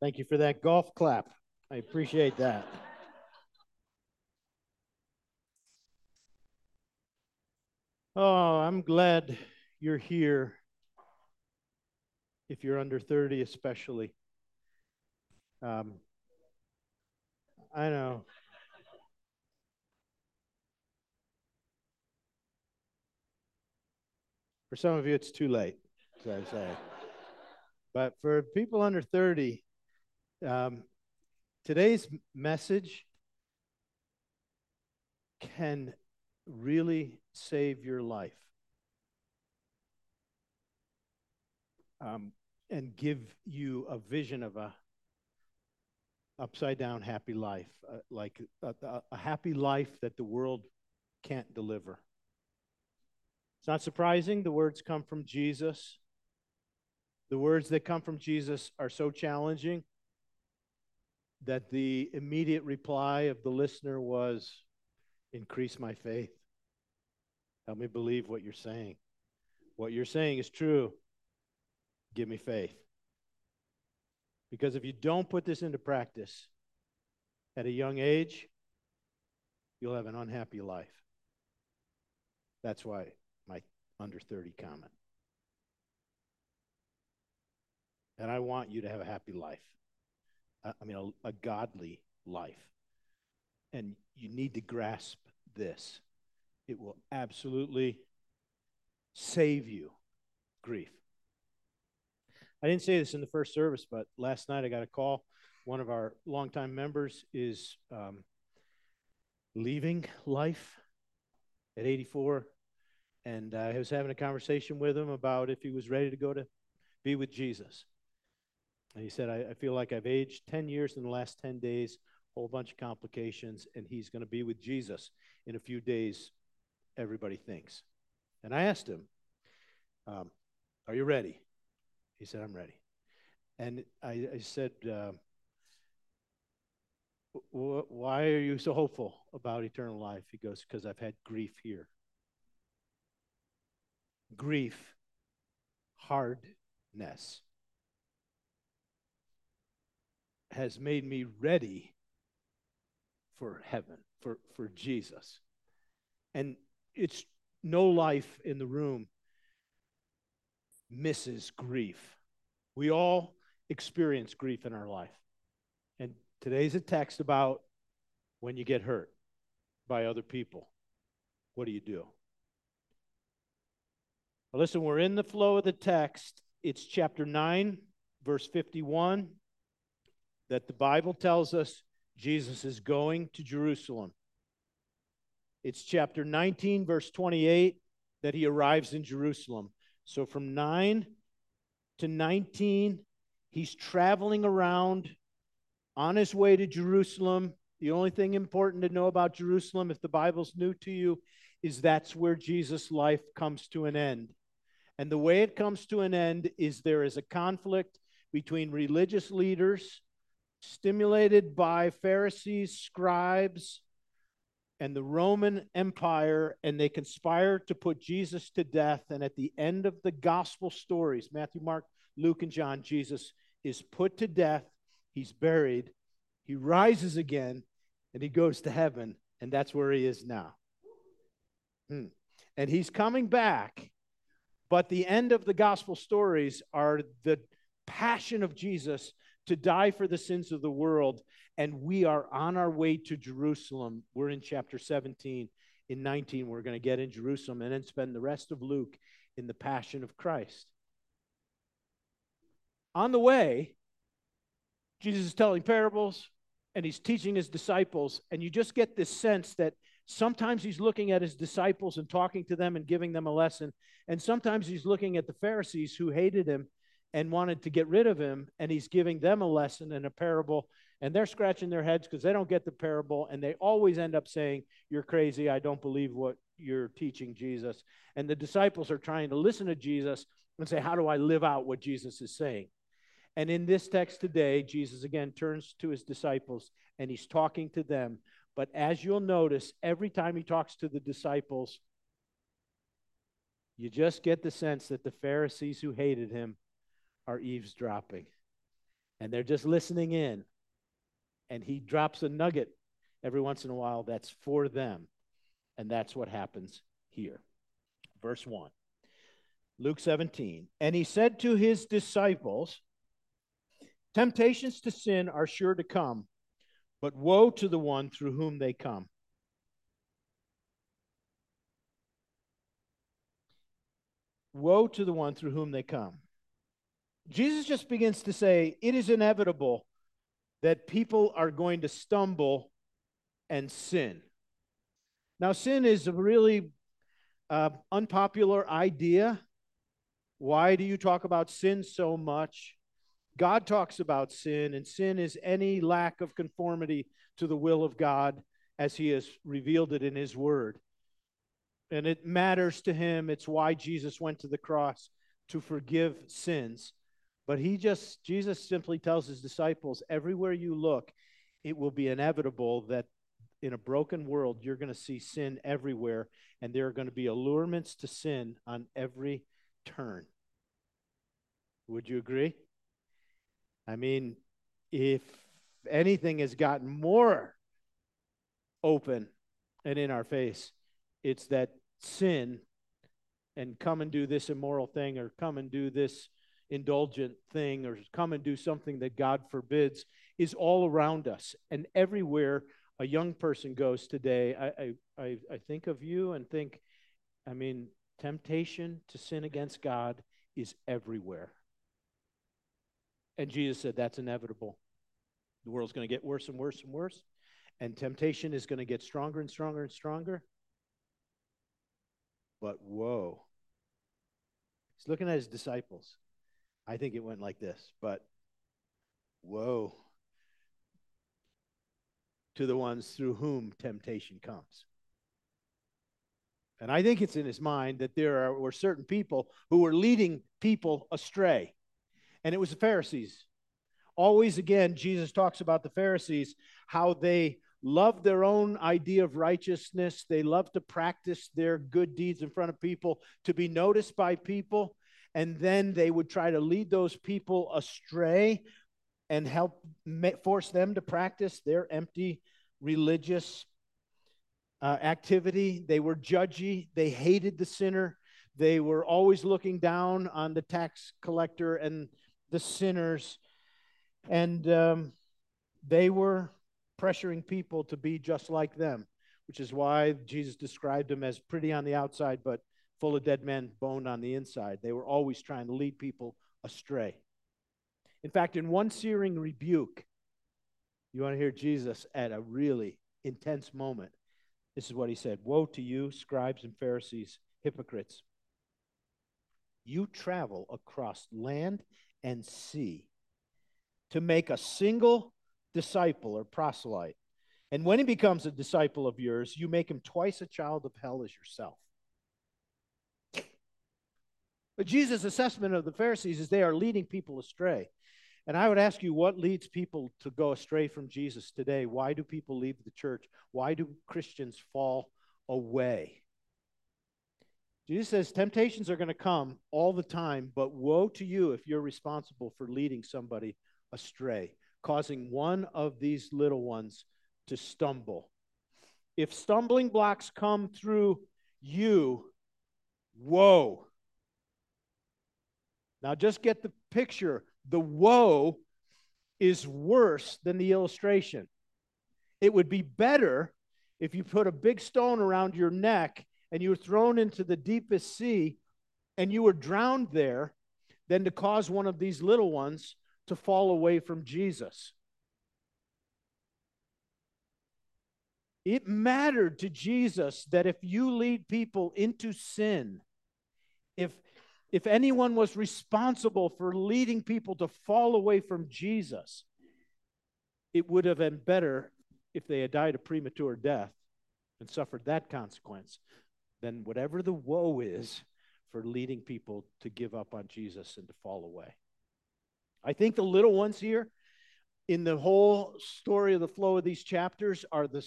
Thank you for that golf clap. I appreciate that. Oh, I'm glad you're here. If you're under 30, especially. Um, I know. For some of you, it's too late, as I say. But for people under 30, um, today's message can really save your life um, and give you a vision of a upside down happy life, uh, like a, a happy life that the world can't deliver. It's not surprising. The words come from Jesus. The words that come from Jesus are so challenging that the immediate reply of the listener was increase my faith. Help me believe what you're saying. What you're saying is true. Give me faith. Because if you don't put this into practice at a young age, you'll have an unhappy life. That's why my under 30 comment. And I want you to have a happy life. I mean, a, a godly life. And you need to grasp this. It will absolutely save you grief. I didn't say this in the first service, but last night I got a call. One of our longtime members is um, leaving life at 84. And uh, I was having a conversation with him about if he was ready to go to be with Jesus. And he said, I, I feel like I've aged 10 years in the last 10 days, a whole bunch of complications, and he's going to be with Jesus in a few days, everybody thinks. And I asked him, um, Are you ready? He said, I'm ready. And I, I said, uh, Why are you so hopeful about eternal life? He goes, Because I've had grief here. Grief, hardness has made me ready for heaven, for, for Jesus. And it's no life in the room misses grief. We all experience grief in our life. And today's a text about when you get hurt by other people. What do you do? Well, listen, we're in the flow of the text. It's chapter 9, verse 51 that the Bible tells us Jesus is going to Jerusalem. It's chapter 19, verse 28, that he arrives in Jerusalem. So from 9 to 19, he's traveling around on his way to Jerusalem. The only thing important to know about Jerusalem, if the Bible's new to you, is that's where Jesus' life comes to an end. And the way it comes to an end is there is a conflict between religious leaders stimulated by Pharisees, scribes, and the Roman Empire, and they conspire to put Jesus to death. And at the end of the gospel stories, Matthew, Mark, Luke, and John, Jesus is put to death. He's buried. He rises again, and he goes to heaven. And that's where he is now. Hmm. And he's coming back. But the end of the gospel stories are the passion of Jesus to die for the sins of the world. And we are on our way to Jerusalem. We're in chapter 17. In 19, we're going to get in Jerusalem and then spend the rest of Luke in the passion of Christ. On the way, Jesus is telling parables and he's teaching his disciples. And you just get this sense that sometimes he's looking at his disciples and talking to them and giving them a lesson. And sometimes he's looking at the Pharisees who hated him and wanted to get rid of him, and he's giving them a lesson and a parable, and they're scratching their heads because they don't get the parable, and they always end up saying, You're crazy. I don't believe what you're teaching, Jesus. And the disciples are trying to listen to Jesus and say, How do I live out what Jesus is saying? And in this text today, Jesus again turns to his disciples and he's talking to them. But as you'll notice, every time he talks to the disciples, you just get the sense that the Pharisees who hated him are eavesdropping. and they're just listening in. And he drops a nugget every once in a while that's for them. And that's what happens here. Verse 1. Luke 17. And he said to his disciples, Temptations to sin are sure to come, but woe to the one through whom they come. Woe to the one through whom they come. Jesus just begins to say it is inevitable that people are going to stumble and sin. Now, sin is a really uh, unpopular idea. Why do you talk about sin so much? God talks about sin, and sin is any lack of conformity to the will of God as He has revealed it in His Word. And it matters to Him. It's why Jesus went to the cross to forgive sins. But He just, Jesus simply tells His disciples everywhere you look, it will be inevitable that in a broken world, you're going to see sin everywhere, and there are going to be allurements to sin on every turn. Would you agree? I mean, if anything has gotten more open and in our face, it's that sin and come and do this immoral thing or come and do this indulgent thing or come and do something that God forbids is all around us and everywhere a young person goes today. I, I, I think of you and think, I mean, temptation to sin against God is everywhere. And Jesus said that's inevitable. The world's going to get worse and worse and worse, and temptation is going to get stronger and stronger and stronger. But whoa. He's looking at his disciples. I think it went like this, but whoa. To the ones through whom temptation comes. And I think it's in his mind that there are, were certain people who were leading people astray and it was the Pharisees. Always again, Jesus talks about the Pharisees, how they love their own idea of righteousness. They love to practice their good deeds in front of people, to be noticed by people. And then they would try to lead those people astray and help force them to practice their empty religious uh, activity. They were judgy, they hated the sinner, they were always looking down on the tax collector and the sinners, and um, they were pressuring people to be just like them, which is why Jesus described them as pretty on the outside, but full of dead men, boned on the inside. They were always trying to lead people astray. In fact, in one searing rebuke, you want to hear Jesus at a really intense moment. This is what he said Woe to you, scribes and Pharisees, hypocrites! You travel across land and sea to make a single disciple or proselyte. And when he becomes a disciple of yours, you make him twice a child of hell as yourself. But Jesus' assessment of the Pharisees is they are leading people astray. And I would ask you, what leads people to go astray from Jesus today? Why do people leave the church? Why do Christians fall away? Jesus says temptations are going to come all the time, but woe to you if you're responsible for leading somebody astray, causing one of these little ones to stumble. If stumbling blocks come through you, woe. Now just get the picture. The woe is worse than the illustration. It would be better if you put a big stone around your neck and you were thrown into the deepest sea and you were drowned there than to cause one of these little ones to fall away from Jesus. It mattered to Jesus that if you lead people into sin, if if anyone was responsible for leading people to fall away from Jesus, it would have been better if they had died a premature death and suffered that consequence than whatever the woe is for leading people to give up on Jesus and to fall away. I think the little ones here in the whole story of the flow of these chapters are the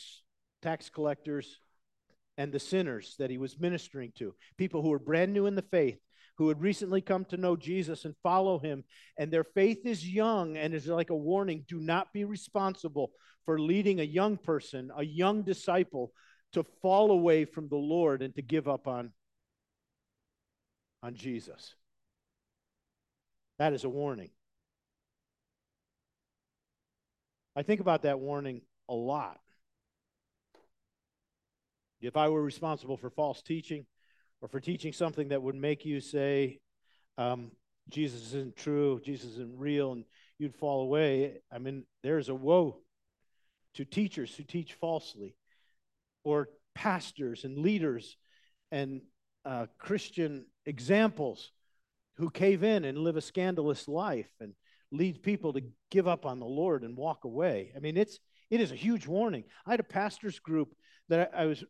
tax collectors and the sinners that he was ministering to, people who were brand new in the faith, who had recently come to know Jesus and follow him, and their faith is young and is like a warning do not be responsible for leading a young person, a young disciple, to fall away from the Lord and to give up on, on Jesus. That is a warning. I think about that warning a lot. If I were responsible for false teaching or for teaching something that would make you say, um, Jesus isn't true, Jesus isn't real, and you'd fall away, I mean, there's a woe to teachers who teach falsely, or pastors and leaders and uh, Christian examples who cave in and live a scandalous life and lead people to give up on the Lord and walk away. I mean, it's it is a huge warning. I had a pastors group that I, I was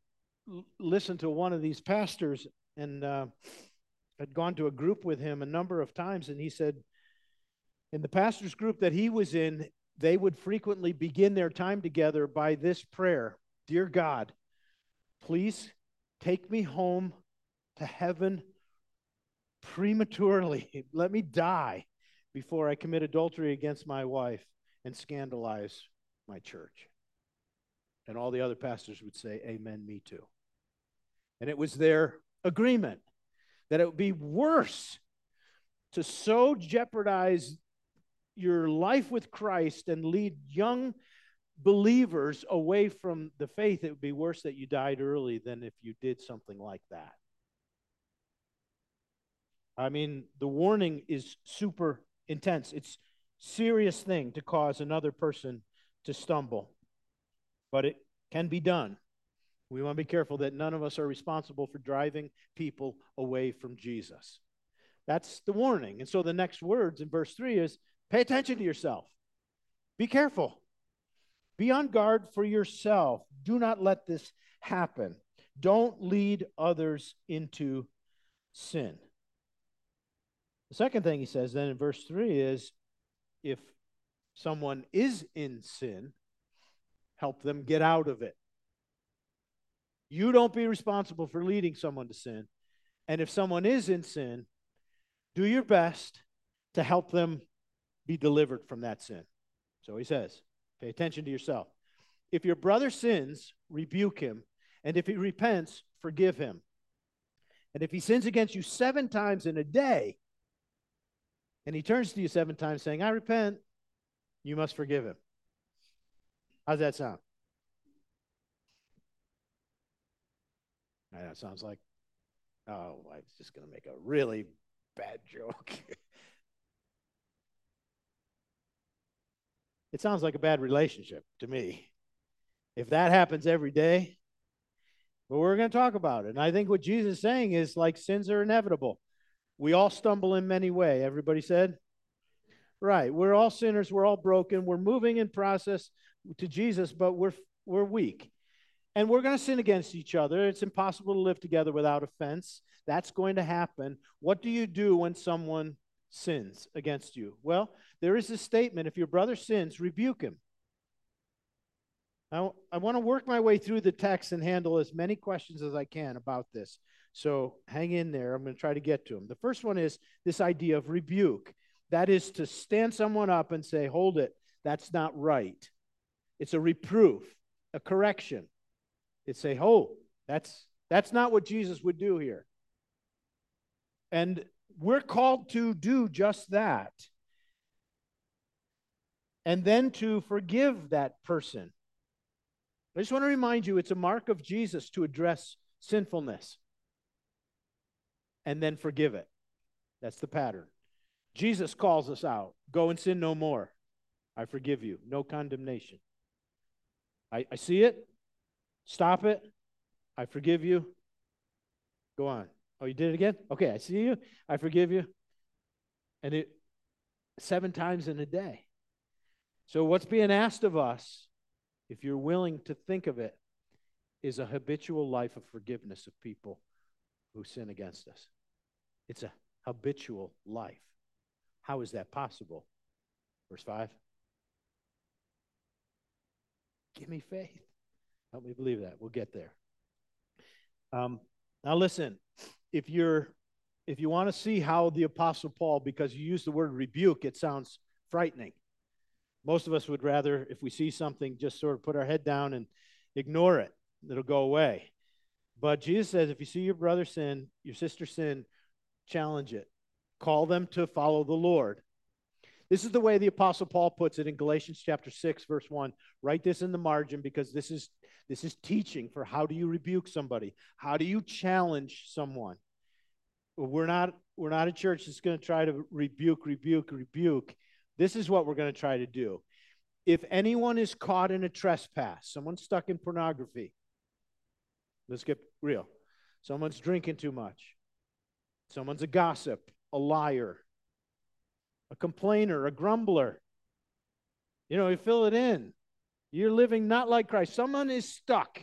listened to one of these pastors and uh, had gone to a group with him a number of times, and he said, in the pastors group that he was in, they would frequently begin their time together by this prayer Dear God, please take me home to heaven prematurely. Let me die before I commit adultery against my wife and scandalize my church. And all the other pastors would say, Amen, me too. And it was their agreement that it would be worse to so jeopardize your life with Christ and lead young believers away from the faith, it would be worse that you died early than if you did something like that. I mean, the warning is super intense. It's serious thing to cause another person to stumble. But it can be done. We want to be careful that none of us are responsible for driving people away from Jesus. That's the warning. And so the next words in verse 3 is pay attention to yourself. Be careful. Be on guard for yourself. Do not let this happen. Don't lead others into sin. The second thing he says then in verse 3 is if someone is in sin, help them get out of it. You don't be responsible for leading someone to sin. And if someone is in sin, do your best to help them be delivered from that sin. So he says, pay attention to yourself. If your brother sins, rebuke him. And if he repents, forgive him. And if he sins against you seven times in a day, and he turns to you seven times saying, I repent, you must forgive him. How's that sound? That sounds like, oh, I was just going to make a really bad joke. it sounds like a bad relationship to me. If that happens every day, but we're going to talk about it. And I think what Jesus is saying is like sins are inevitable. We all stumble in many ways. Everybody said? Right. We're all sinners. We're all broken. We're moving in process to Jesus, but we're we're weak. And we're going to sin against each other. It's impossible to live together without offense. That's going to happen. What do you do when someone sins against you? Well, there is a statement if your brother sins, rebuke him. Now, I want to work my way through the text and handle as many questions as I can about this. So hang in there. I'm going to try to get to them. The first one is this idea of rebuke. That is to stand someone up and say, hold it, that's not right. It's a reproof, a correction. It's say, oh, that's that's not what Jesus would do here. And we're called to do just that. And then to forgive that person. I just want to remind you it's a mark of Jesus to address sinfulness and then forgive it. That's the pattern. Jesus calls us out go and sin no more. I forgive you. No condemnation. I, I see it. Stop it. I forgive you. Go on. Oh, you did it again? Okay, I see you. I forgive you. And it seven times in a day. So, what's being asked of us, if you're willing to think of it, is a habitual life of forgiveness of people who sin against us. It's a habitual life. How is that possible? Verse 5. Give me faith. Help me believe that. We'll get there. Um, now, listen, if you're if you want to see how the Apostle Paul, because you use the word rebuke, it sounds frightening. Most of us would rather, if we see something, just sort of put our head down and ignore it. It'll go away. But Jesus says if you see your brother sin, your sister sin, challenge it. Call them to follow the Lord. This is the way the Apostle Paul puts it in Galatians chapter 6, verse 1. Write this in the margin because this is this is teaching for how do you rebuke somebody? How do you challenge someone? We're not we're not a church that's going to try to rebuke, rebuke, rebuke. This is what we're going to try to do. If anyone is caught in a trespass, someone stuck in pornography, let's get real. Someone's drinking too much. Someone's a gossip, a liar, a complainer, a grumbler. You know, you fill it in. You're living not like Christ. Someone is stuck.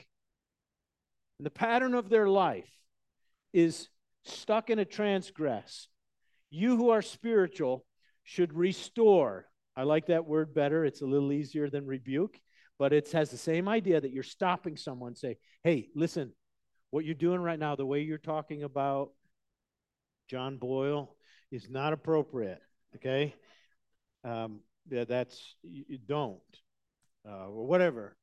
And the pattern of their life is stuck in a transgress. You who are spiritual should restore. I like that word better. It's a little easier than rebuke, but it has the same idea that you're stopping someone, say, hey, listen, what you're doing right now, the way you're talking about John Boyle is not appropriate, okay? Um, yeah, that's, you don't, uh, or whatever.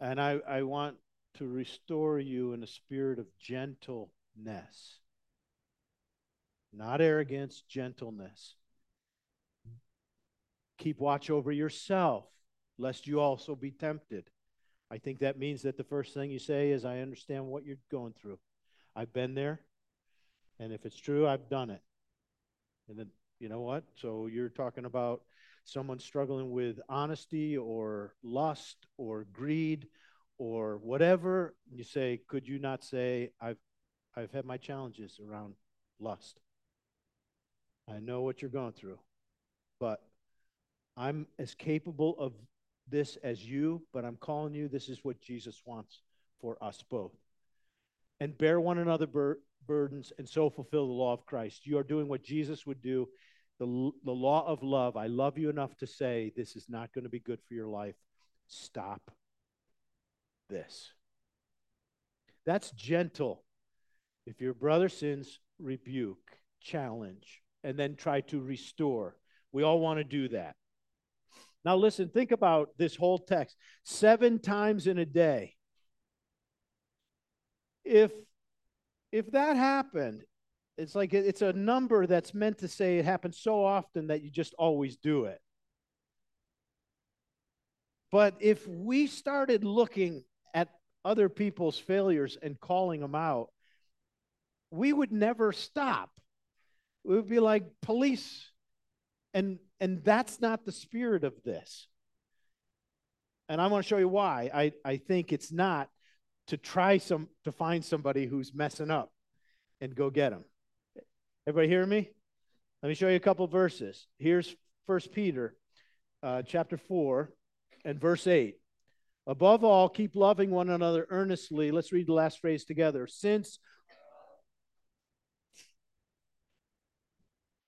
And I, I want to restore you in a spirit of gentleness, not arrogance, gentleness. Keep watch over yourself, lest you also be tempted. I think that means that the first thing you say is, I understand what you're going through. I've been there, and if it's true, I've done it. And then, you know what? So you're talking about someone struggling with honesty or lust or greed or whatever. You say, could you not say, I've, I've had my challenges around lust? I know what you're going through, but I'm as capable of this as you, but I'm calling you, this is what Jesus wants for us both. And bear one another bur- burdens and so fulfill the law of Christ. You are doing what Jesus would do, the, the law of love. I love you enough to say, this is not going to be good for your life. Stop this. That's gentle. If your brother sins, rebuke, challenge, and then try to restore. We all want to do that. Now, listen, think about this whole text seven times in a day. If if that happened, it's like it's a number that's meant to say it happens so often that you just always do it. But if we started looking at other people's failures and calling them out, we would never stop. It would be like police and and that's not the spirit of this. And I want to show you why. I, I think it's not to try some to find somebody who's messing up and go get them. Everybody hear me? Let me show you a couple verses. Here's First Peter uh, chapter 4 and verse 8. Above all, keep loving one another earnestly. Let's read the last phrase together. Since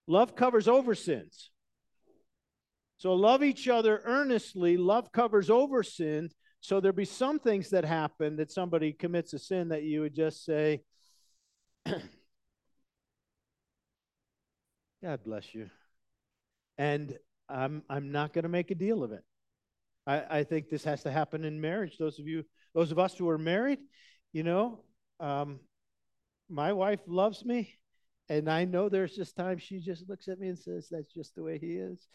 love covers over sins. So love each other earnestly. Love covers over sin. So there'll be some things that happen that somebody commits a sin that you would just say, God bless you. And I'm I'm not going to make a deal of it. I, I think this has to happen in marriage. Those of you, those of us who are married, you know, um, my wife loves me. And I know there's just times she just looks at me and says, That's just the way he is.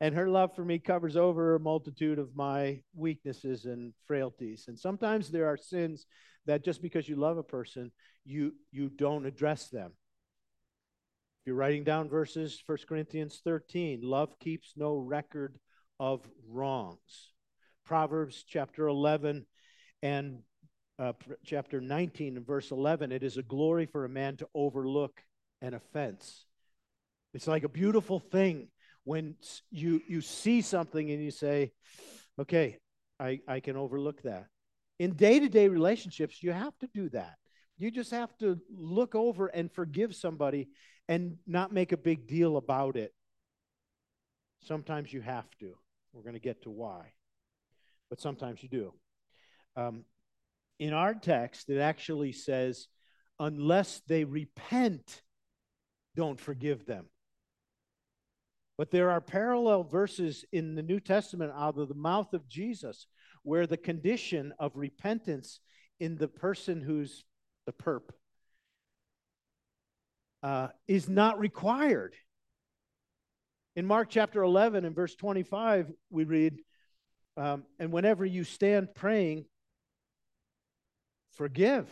And her love for me covers over a multitude of my weaknesses and frailties. And sometimes there are sins that just because you love a person, you, you don't address them. If you're writing down verses, 1 Corinthians 13, love keeps no record of wrongs. Proverbs chapter 11 and uh, chapter 19 and verse 11, it is a glory for a man to overlook an offense. It's like a beautiful thing when you, you see something and you say, okay, I, I can overlook that. In day to day relationships, you have to do that. You just have to look over and forgive somebody and not make a big deal about it. Sometimes you have to. We're going to get to why. But sometimes you do. Um, in our text, it actually says, unless they repent, don't forgive them. But there are parallel verses in the New Testament out of the mouth of Jesus where the condition of repentance in the person who's the perp uh, is not required. In Mark chapter 11 and verse 25, we read, um, And whenever you stand praying, forgive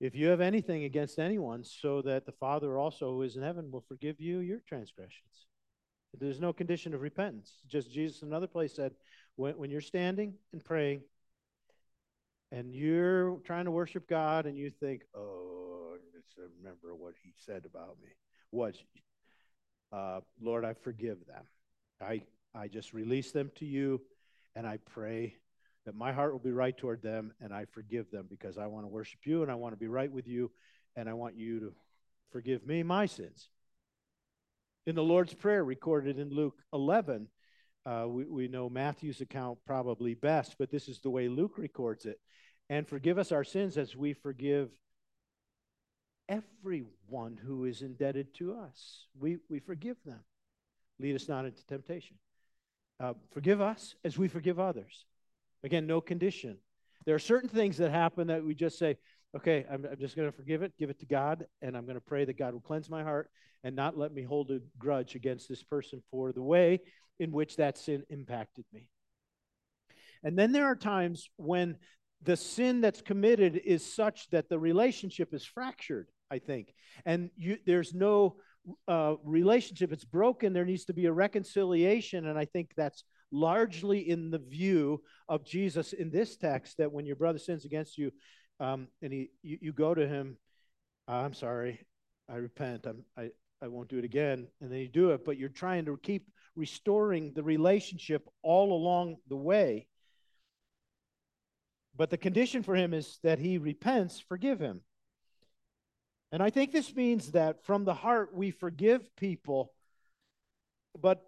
if you have anything against anyone, so that the Father also who is in heaven will forgive you your transgressions. There's no condition of repentance. Just Jesus, another place said, when, when you're standing and praying, and you're trying to worship God, and you think, "Oh, just remember what He said about me." What, uh, Lord, I forgive them. I I just release them to you, and I pray that my heart will be right toward them and I forgive them because I want to worship you and I want to be right with you and I want you to forgive me my sins. In the Lord's Prayer recorded in Luke 11, uh, we, we know Matthew's account probably best, but this is the way Luke records it. And forgive us our sins as we forgive everyone who is indebted to us. We, we forgive them. Lead us not into temptation. Uh, forgive us as we forgive others. Again, no condition. There are certain things that happen that we just say, okay, I'm, I'm just going to forgive it, give it to God, and I'm going to pray that God will cleanse my heart and not let me hold a grudge against this person for the way in which that sin impacted me. And then there are times when the sin that's committed is such that the relationship is fractured, I think, and you, there's no uh, relationship. It's broken. There needs to be a reconciliation, and I think that's largely in the view of Jesus in this text that when your brother sins against you um, and he, you, you, go to him, I'm sorry, I repent, I'm, I, I won't do it again. And then you do it, but you're trying to keep restoring the relationship all along the way. But the condition for him is that he repents, forgive him. And I think this means that from the heart we forgive people, but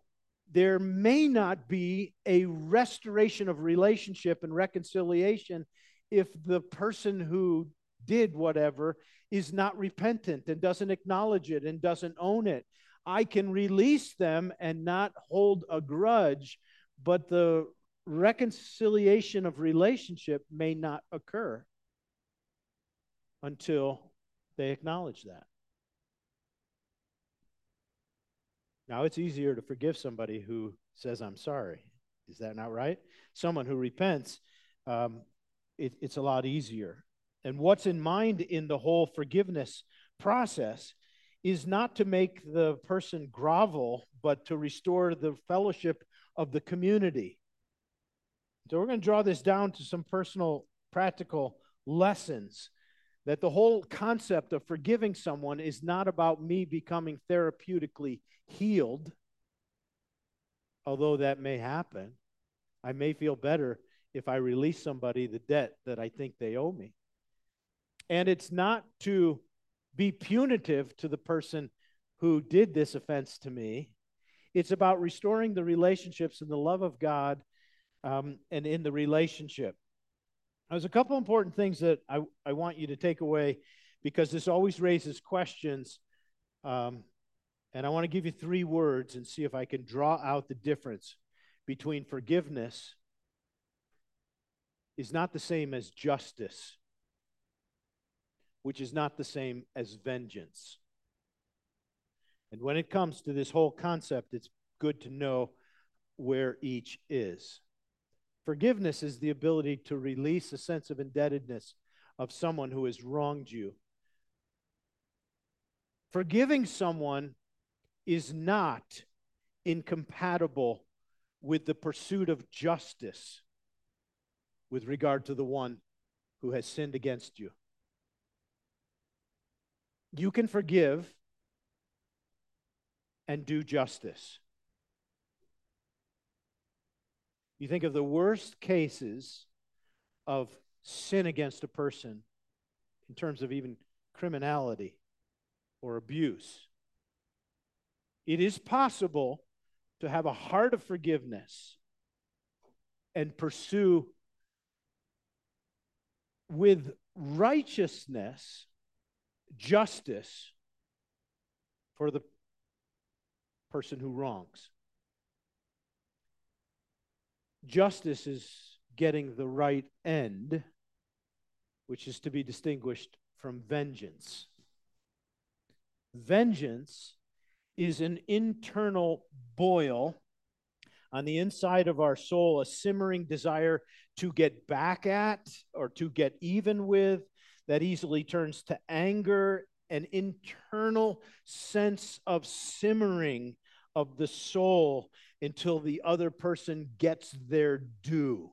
there may not be a restoration of relationship and reconciliation if the person who did whatever is not repentant and doesn't acknowledge it and doesn't own it. I can release them and not hold a grudge, but the reconciliation of relationship may not occur until they acknowledge that. Now, it's easier to forgive somebody who says, I'm sorry. Is that not right? Someone who repents, um, it, it's a lot easier. And what's in mind in the whole forgiveness process is not to make the person grovel, but to restore the fellowship of the community. So, we're going to draw this down to some personal, practical lessons that the whole concept of forgiving someone is not about me becoming therapeutically healed, although that may happen. I may feel better if I release somebody the debt that I think they owe me. And it's not to be punitive to the person who did this offense to me. It's about restoring the relationships and the love of God um, and in the relationship. There's a couple important things that I, I want you to take away because this always raises questions. Um, and I want to give you three words and see if I can draw out the difference between forgiveness is not the same as justice, which is not the same as vengeance. And when it comes to this whole concept, it's good to know where each is. Forgiveness is the ability to release a sense of indebtedness of someone who has wronged you. Forgiving someone is not incompatible with the pursuit of justice with regard to the one who has sinned against you. You can forgive and do justice. You think of the worst cases of sin against a person in terms of even criminality or abuse. It is possible to have a heart of forgiveness and pursue with righteousness, justice for the person who wrongs. Justice is getting the right end, which is to be distinguished from vengeance. Vengeance is an internal boil on the inside of our soul, a simmering desire to get back at or to get even with that easily turns to anger, an internal sense of simmering of the soul until the other person gets their due.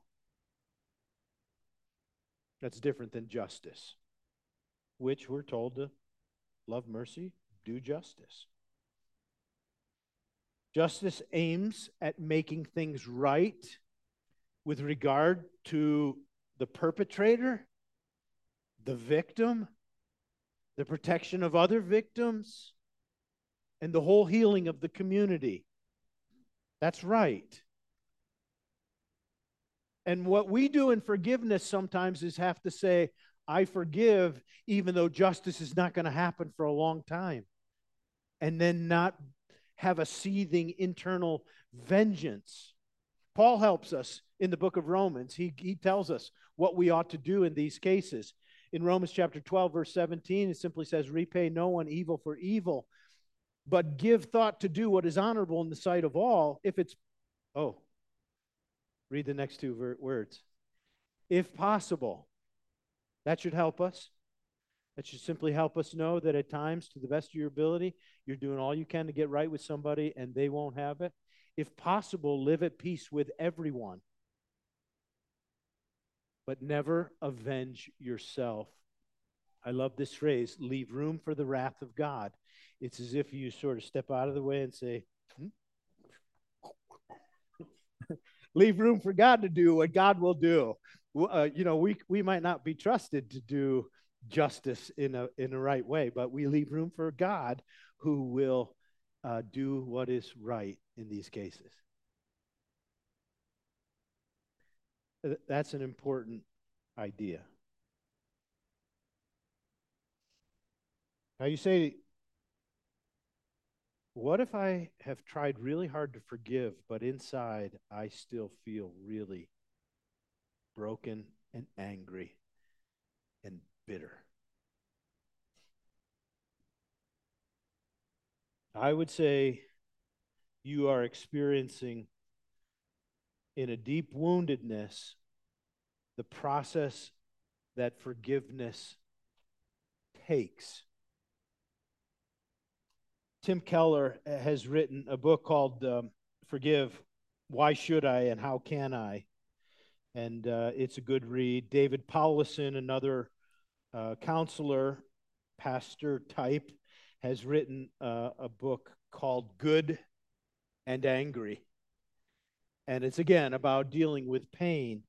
That's different than justice, which we're told to love mercy, do justice. Justice aims at making things right with regard to the perpetrator, the victim, the protection of other victims, and the whole healing of the community. That's right. And what we do in forgiveness sometimes is have to say, I forgive, even though justice is not going to happen for a long time. And then not have a seething internal vengeance. Paul helps us in the book of Romans. He, he tells us what we ought to do in these cases. In Romans chapter 12, verse 17, it simply says, Repay no one evil for evil, but give thought to do what is honorable in the sight of all. If it's, oh, read the next two ver- words. If possible, that should help us. That should simply help us know that at times, to the best of your ability, you're doing all you can to get right with somebody and they won't have it. If possible, live at peace with everyone. But never avenge yourself. I love this phrase leave room for the wrath of God. It's as if you sort of step out of the way and say, hmm? leave room for God to do what God will do. Uh, you know, we, we might not be trusted to do justice in a in a right way, but we leave room for God who will uh, do what is right in these cases. That's an important idea. Now you say, what if I have tried really hard to forgive, but inside I still feel really broken and angry and bitter. I would say you are experiencing in a deep woundedness the process that forgiveness takes. Tim Keller has written a book called um, Forgive Why Should I and How Can I? And uh, it's a good read. David Powlison, another uh, counselor, pastor type, has written uh, a book called Good and Angry. And it's again about dealing with pain.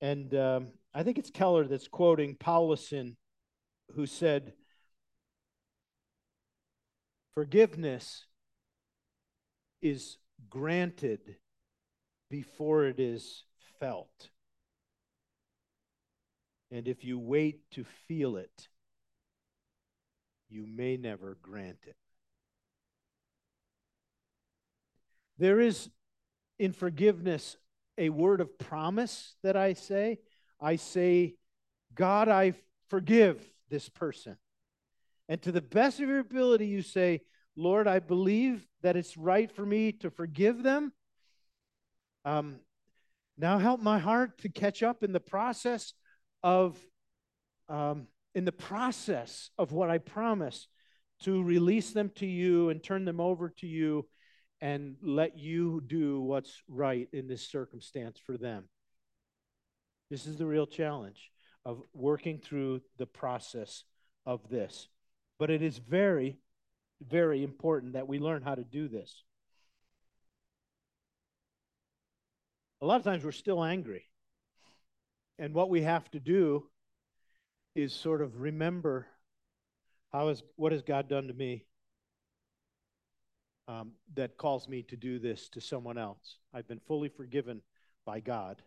And um, I think it's Keller that's quoting Powlison, who said, Forgiveness is granted before it is felt. And if you wait to feel it, you may never grant it. There is in forgiveness a word of promise that I say. I say, God, I forgive this person. And to the best of your ability, you say, Lord, I believe that it's right for me to forgive them. Um, now help my heart to catch up in the process of um, in the process of what I promise to release them to you and turn them over to you and let you do what's right in this circumstance for them. This is the real challenge of working through the process of this. But it is very, very important that we learn how to do this. A lot of times we're still angry. And what we have to do is sort of remember how is what has God done to me um, that calls me to do this to someone else. I've been fully forgiven by God.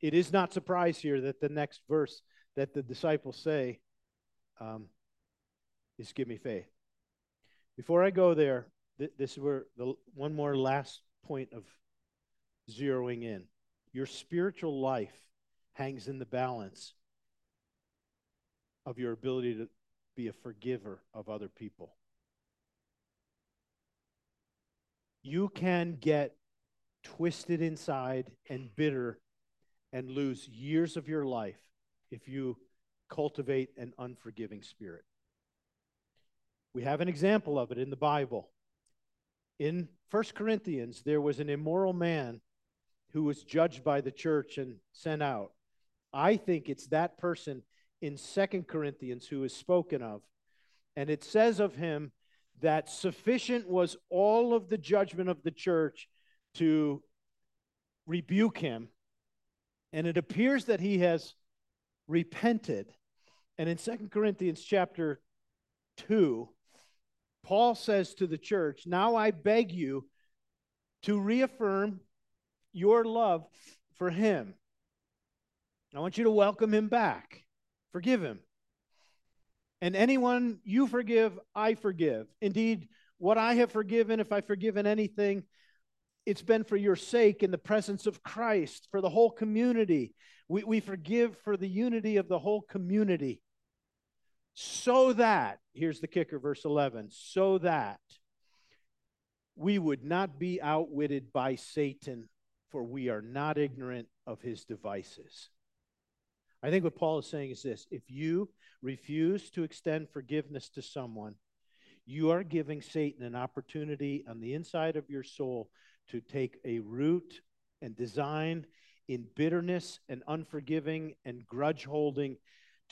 It is not surprise here that the next verse that the disciples say um, is give me faith. Before I go there, th- this is where the one more last point of zeroing in. Your spiritual life hangs in the balance of your ability to be a forgiver of other people. You can get twisted inside and bitter and lose years of your life if you cultivate an unforgiving spirit. We have an example of it in the Bible. In First Corinthians, there was an immoral man who was judged by the church and sent out. I think it's that person in Second Corinthians who is spoken of. And it says of him that sufficient was all of the judgment of the church to rebuke him. And it appears that he has repented. And in Second Corinthians chapter 2, Paul says to the church, Now I beg you to reaffirm your love for him. I want you to welcome him back, forgive him. And anyone you forgive, I forgive. Indeed, what I have forgiven, if I've forgiven anything, it's been for your sake in the presence of Christ, for the whole community. We, we forgive for the unity of the whole community. So that, here's the kicker, verse 11, so that we would not be outwitted by Satan, for we are not ignorant of his devices. I think what Paul is saying is this if you refuse to extend forgiveness to someone, you are giving Satan an opportunity on the inside of your soul to take a root and design in bitterness and unforgiving and grudge holding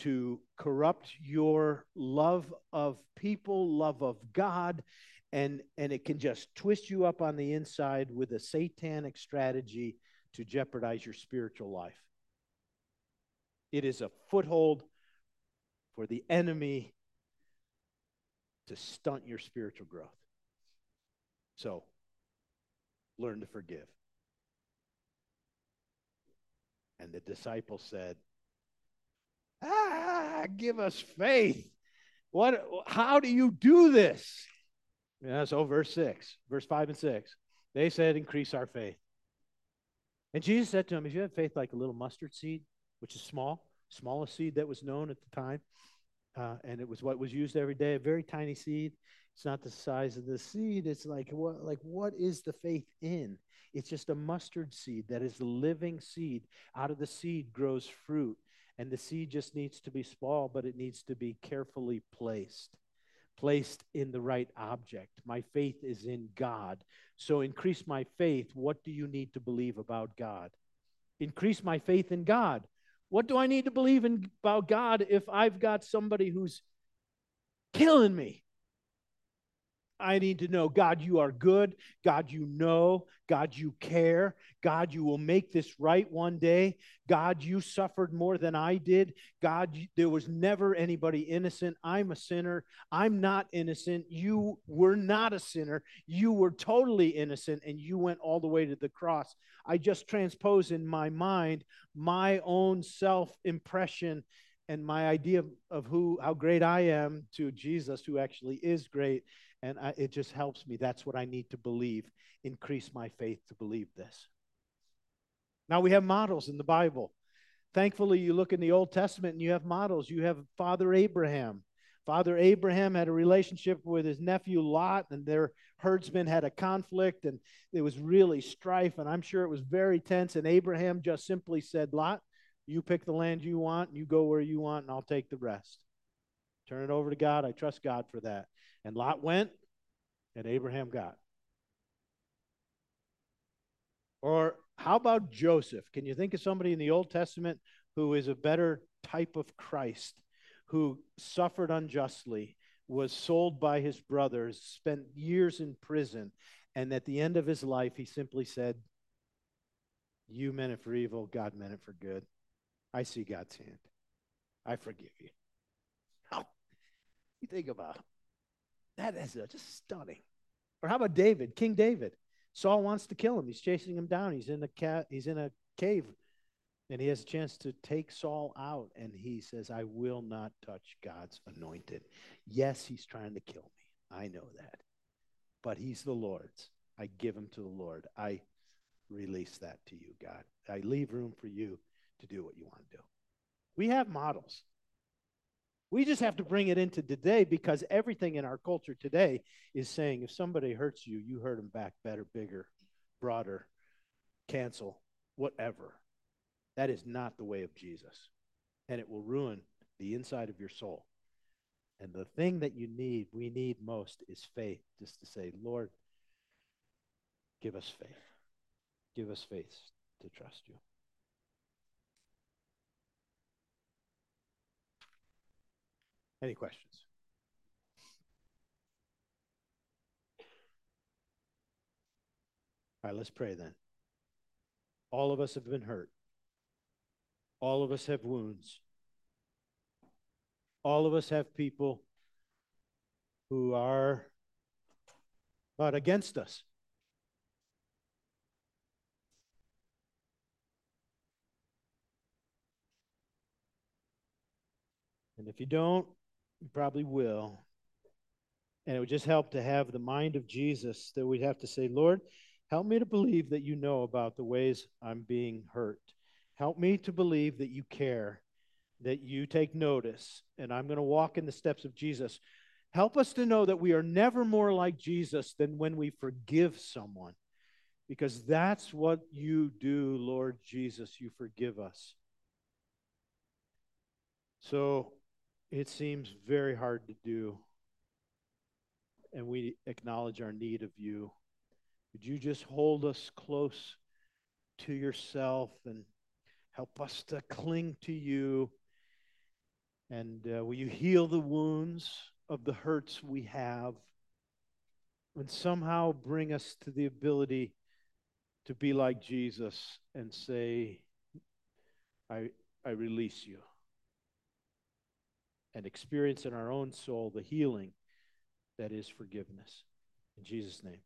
to corrupt your love of people, love of God, and, and it can just twist you up on the inside with a satanic strategy to jeopardize your spiritual life. It is a foothold for the enemy to stunt your spiritual growth. So, learn to forgive. And the disciples said, Ah, give us faith. What how do you do this? Yeah, so verse 6, verse 5 and 6. They said, increase our faith. And Jesus said to them, if you have faith like a little mustard seed, which is small, smallest seed that was known at the time, uh, and it was what was used every day, a very tiny seed. It's not the size of the seed. It's like what like what is the faith in? It's just a mustard seed that is the living seed. Out of the seed grows fruit. And the seed just needs to be small, but it needs to be carefully placed, placed in the right object. My faith is in God. So increase my faith. What do you need to believe about God? Increase my faith in God. What do I need to believe in about God if I've got somebody who's killing me? I need to know God, you are good. God, you know. God, you care. God, you will make this right one day. God, you suffered more than I did. God, there was never anybody innocent. I'm a sinner. I'm not innocent. You were not a sinner. You were totally innocent, and you went all the way to the cross. I just transpose in my mind my own self impression and my idea of, of who how great I am to Jesus, who actually is great and I, it just helps me. That's what I need to believe. Increase my faith to believe this. Now we have models in the Bible. Thankfully, you look in the Old Testament and you have models. You have Father Abraham. Father Abraham had a relationship with his nephew Lot, and their herdsmen had a conflict, and it was really strife, and I'm sure it was very tense. And Abraham just simply said, Lot, you pick the land you want, you go where you want, and I'll take the rest. Turn it over to God. I trust God for that. And Lot went, and Abraham got. Or how about Joseph? Can you think of somebody in the Old Testament who is a better type of Christ, who suffered unjustly, was sold by his brothers, spent years in prison, and at the end of his life, he simply said, You meant it for evil, God meant it for good. I see God's hand. I forgive you. How you think about that is uh, just stunning. Or how about David, King David? Saul wants to kill him. He's chasing him down. He's in a cat. He's in a cave, And he has a chance to take Saul out, and he says, I will not touch God's anointed. Yes, he's trying to kill me. I know that. But he's the Lord's. I give him to the Lord. I release that to you, God. I leave room for you to do what you want to do. We have models. We just have to bring it into today because everything in our culture today is saying if somebody hurts you, you hurt them back better, bigger, broader, cancel, whatever. That is not the way of Jesus. And it will ruin the inside of your soul. And the thing that you need, we need most, is faith, just to say, Lord, give us faith. Give us faith to trust you. Any questions? All right, let's pray then. All of us have been hurt. All of us have wounds. All of us have people who are but against us. And if you don't, you probably will. And it would just help to have the mind of Jesus that we'd have to say, Lord, help me to believe that you know about the ways I'm being hurt. Help me to believe that you care, that you take notice, and I'm going to walk in the steps of Jesus. Help us to know that we are never more like Jesus than when we forgive someone, because that's what you do, Lord Jesus. You forgive us. So it seems very hard to do, and we acknowledge our need of you. Would you just hold us close to yourself and Help us to cling to you. And uh, will you heal the wounds of the hurts we have? And somehow bring us to the ability to be like Jesus and say, I, I release you. And experience in our own soul the healing that is forgiveness. In Jesus' name.